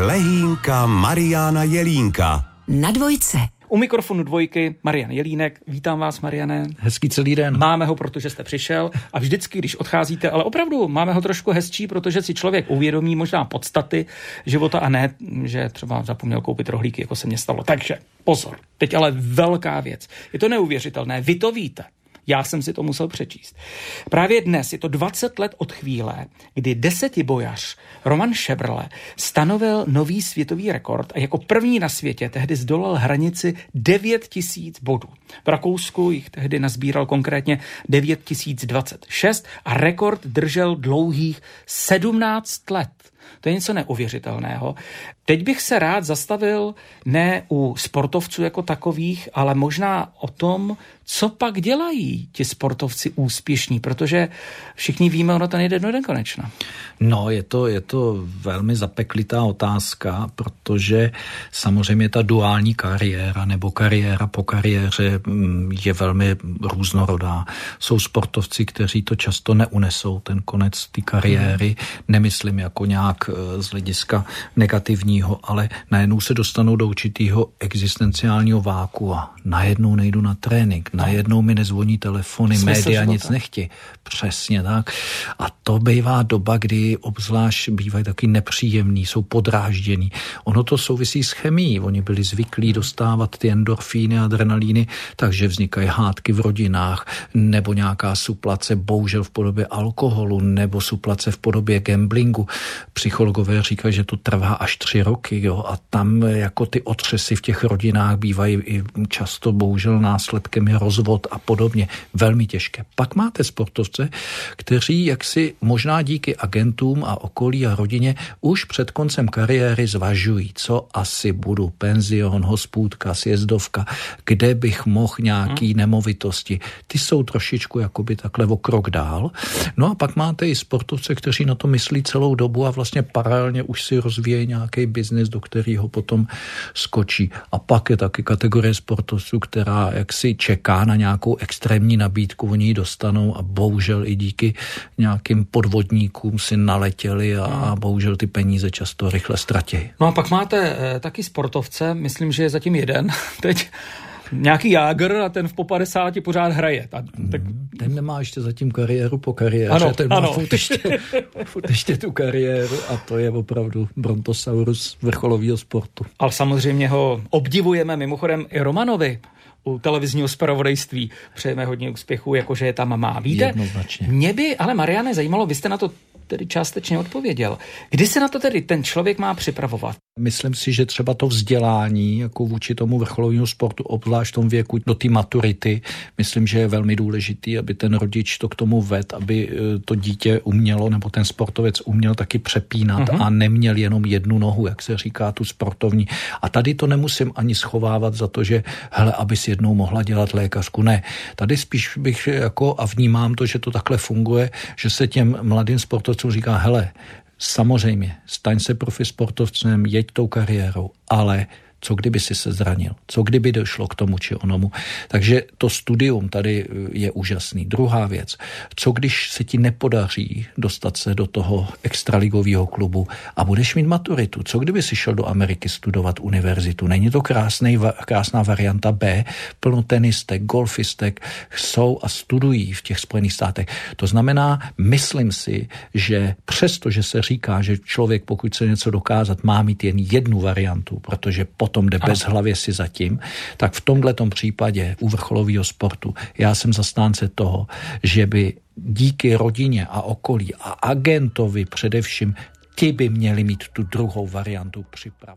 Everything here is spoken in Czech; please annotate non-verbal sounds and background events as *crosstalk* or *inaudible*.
Lehínka Mariana Jelínka. Na dvojce. U mikrofonu dvojky Marian Jelínek. Vítám vás, Mariane. Hezký celý den. Máme ho, protože jste přišel a vždycky, když odcházíte, ale opravdu máme ho trošku hezčí, protože si člověk uvědomí možná podstaty života a ne, že třeba zapomněl koupit rohlíky, jako se mně stalo. Takže pozor, teď ale velká věc. Je to neuvěřitelné, vy to víte. Já jsem si to musel přečíst. Právě dnes je to 20 let od chvíle, kdy desetibojař Roman Šebrle stanovil nový světový rekord a jako první na světě tehdy zdolal hranici 9000 bodů. V Rakousku jich tehdy nazbíral konkrétně 9026 a rekord držel dlouhých 17 let. To je něco neuvěřitelného. Teď bych se rád zastavil ne u sportovců jako takových, ale možná o tom, co pak dělají ti sportovci úspěšní, protože všichni víme, ono to nejde do nekonečna. No, je to, je to velmi zapeklitá otázka, protože samozřejmě ta duální kariéra nebo kariéra po kariéře mm, je velmi různorodá. Jsou sportovci, kteří to často neunesou, ten konec té kariéry, nemyslím jako nějak eh, z hlediska negativního, ale najednou se dostanou do určitého existenciálního váku a najednou nejdu na trénink, najednou mi nezvoní telefony, Smysl média života. nic nechtí. Přesně tak. A to bývá doba, kdy obzvlášť bývají taky nepříjemný, jsou podrážděný. Ono to souvisí s chemií. Oni byli zvyklí dostávat ty endorfíny, adrenalíny, takže vznikají hádky v rodinách, nebo nějaká suplace, bohužel v podobě alkoholu, nebo suplace v podobě gamblingu. Psychologové říkají, že to trvá až tři roky, jo, a tam jako ty otřesy v těch rodinách bývají i často bohužel následkem je rozvod a podobně. Velmi těžké. Pak máte sportovce, kteří jaksi možná díky agentům a okolí a rodině už před koncem kariéry zvažují, co asi budu, penzion, hospůdka, sjezdovka, kde bych mohl nějaký hmm. nemovitosti. Ty jsou trošičku jakoby takhle o krok dál. No a pak máte i sportovce, kteří na to myslí celou dobu a vlastně paralelně už si rozvíjejí nějaký biznis, do kterého potom skočí. A pak je taky kategorie sportovců, která jaksi čeká na nějakou extrémní nabídku, oni ji dostanou a bohužel i díky nějakým podvodníkům si naletěli a, a bohužel ty peníze často rychle ztratí. No a pak máte e, taky sportovce, myslím, že je zatím jeden *laughs* teď, nějaký jágr a ten v po 50 pořád hraje. A, tak... Ten nemá ještě zatím kariéru po kariéře, ano, ten má ano. Furt, ještě, *laughs* furt ještě tu kariéru a to je opravdu brontosaurus vrcholového sportu. Ale samozřejmě ho obdivujeme mimochodem i Romanovi u televizního zpravodajství. Přejeme hodně úspěchů, jakože je tam má. Víte, Jednoznačně. mě by, ale Mariane, zajímalo, vy jste na to tedy částečně odpověděl. Kdy se na to tedy ten člověk má připravovat? Myslím si, že třeba to vzdělání jako vůči tomu vrcholovému sportu, obzvlášť v tom věku do té maturity, myslím, že je velmi důležitý, aby ten rodič to k tomu ved, aby e, to dítě umělo, nebo ten sportovec uměl taky přepínat uh-huh. a neměl jenom jednu nohu, jak se říká, tu sportovní. A tady to nemusím ani schovávat za to, že hele, aby si jednou mohla dělat lékařku. Ne, tady spíš bych jako a vnímám to, že to takhle funguje, že se těm mladým sportovcům říká, hele, samozřejmě, staň se profi sportovcem, jeď tou kariérou, ale co kdyby si se zranil, co kdyby došlo k tomu či onomu. Takže to studium tady je úžasný. Druhá věc, co když se ti nepodaří dostat se do toho extraligového klubu a budeš mít maturitu, co kdyby si šel do Ameriky studovat univerzitu. Není to krásný, krásná varianta B, plno tenistek, golfistek jsou a studují v těch Spojených státech. To znamená, myslím si, že přesto, že se říká, že člověk, pokud chce něco dokázat, má mít jen jednu variantu, protože po potom jde bez hlavě si zatím, tak v tomhle případě u vrcholového sportu já jsem zastánce toho, že by díky rodině a okolí a agentovi především ti by měli mít tu druhou variantu připravenou.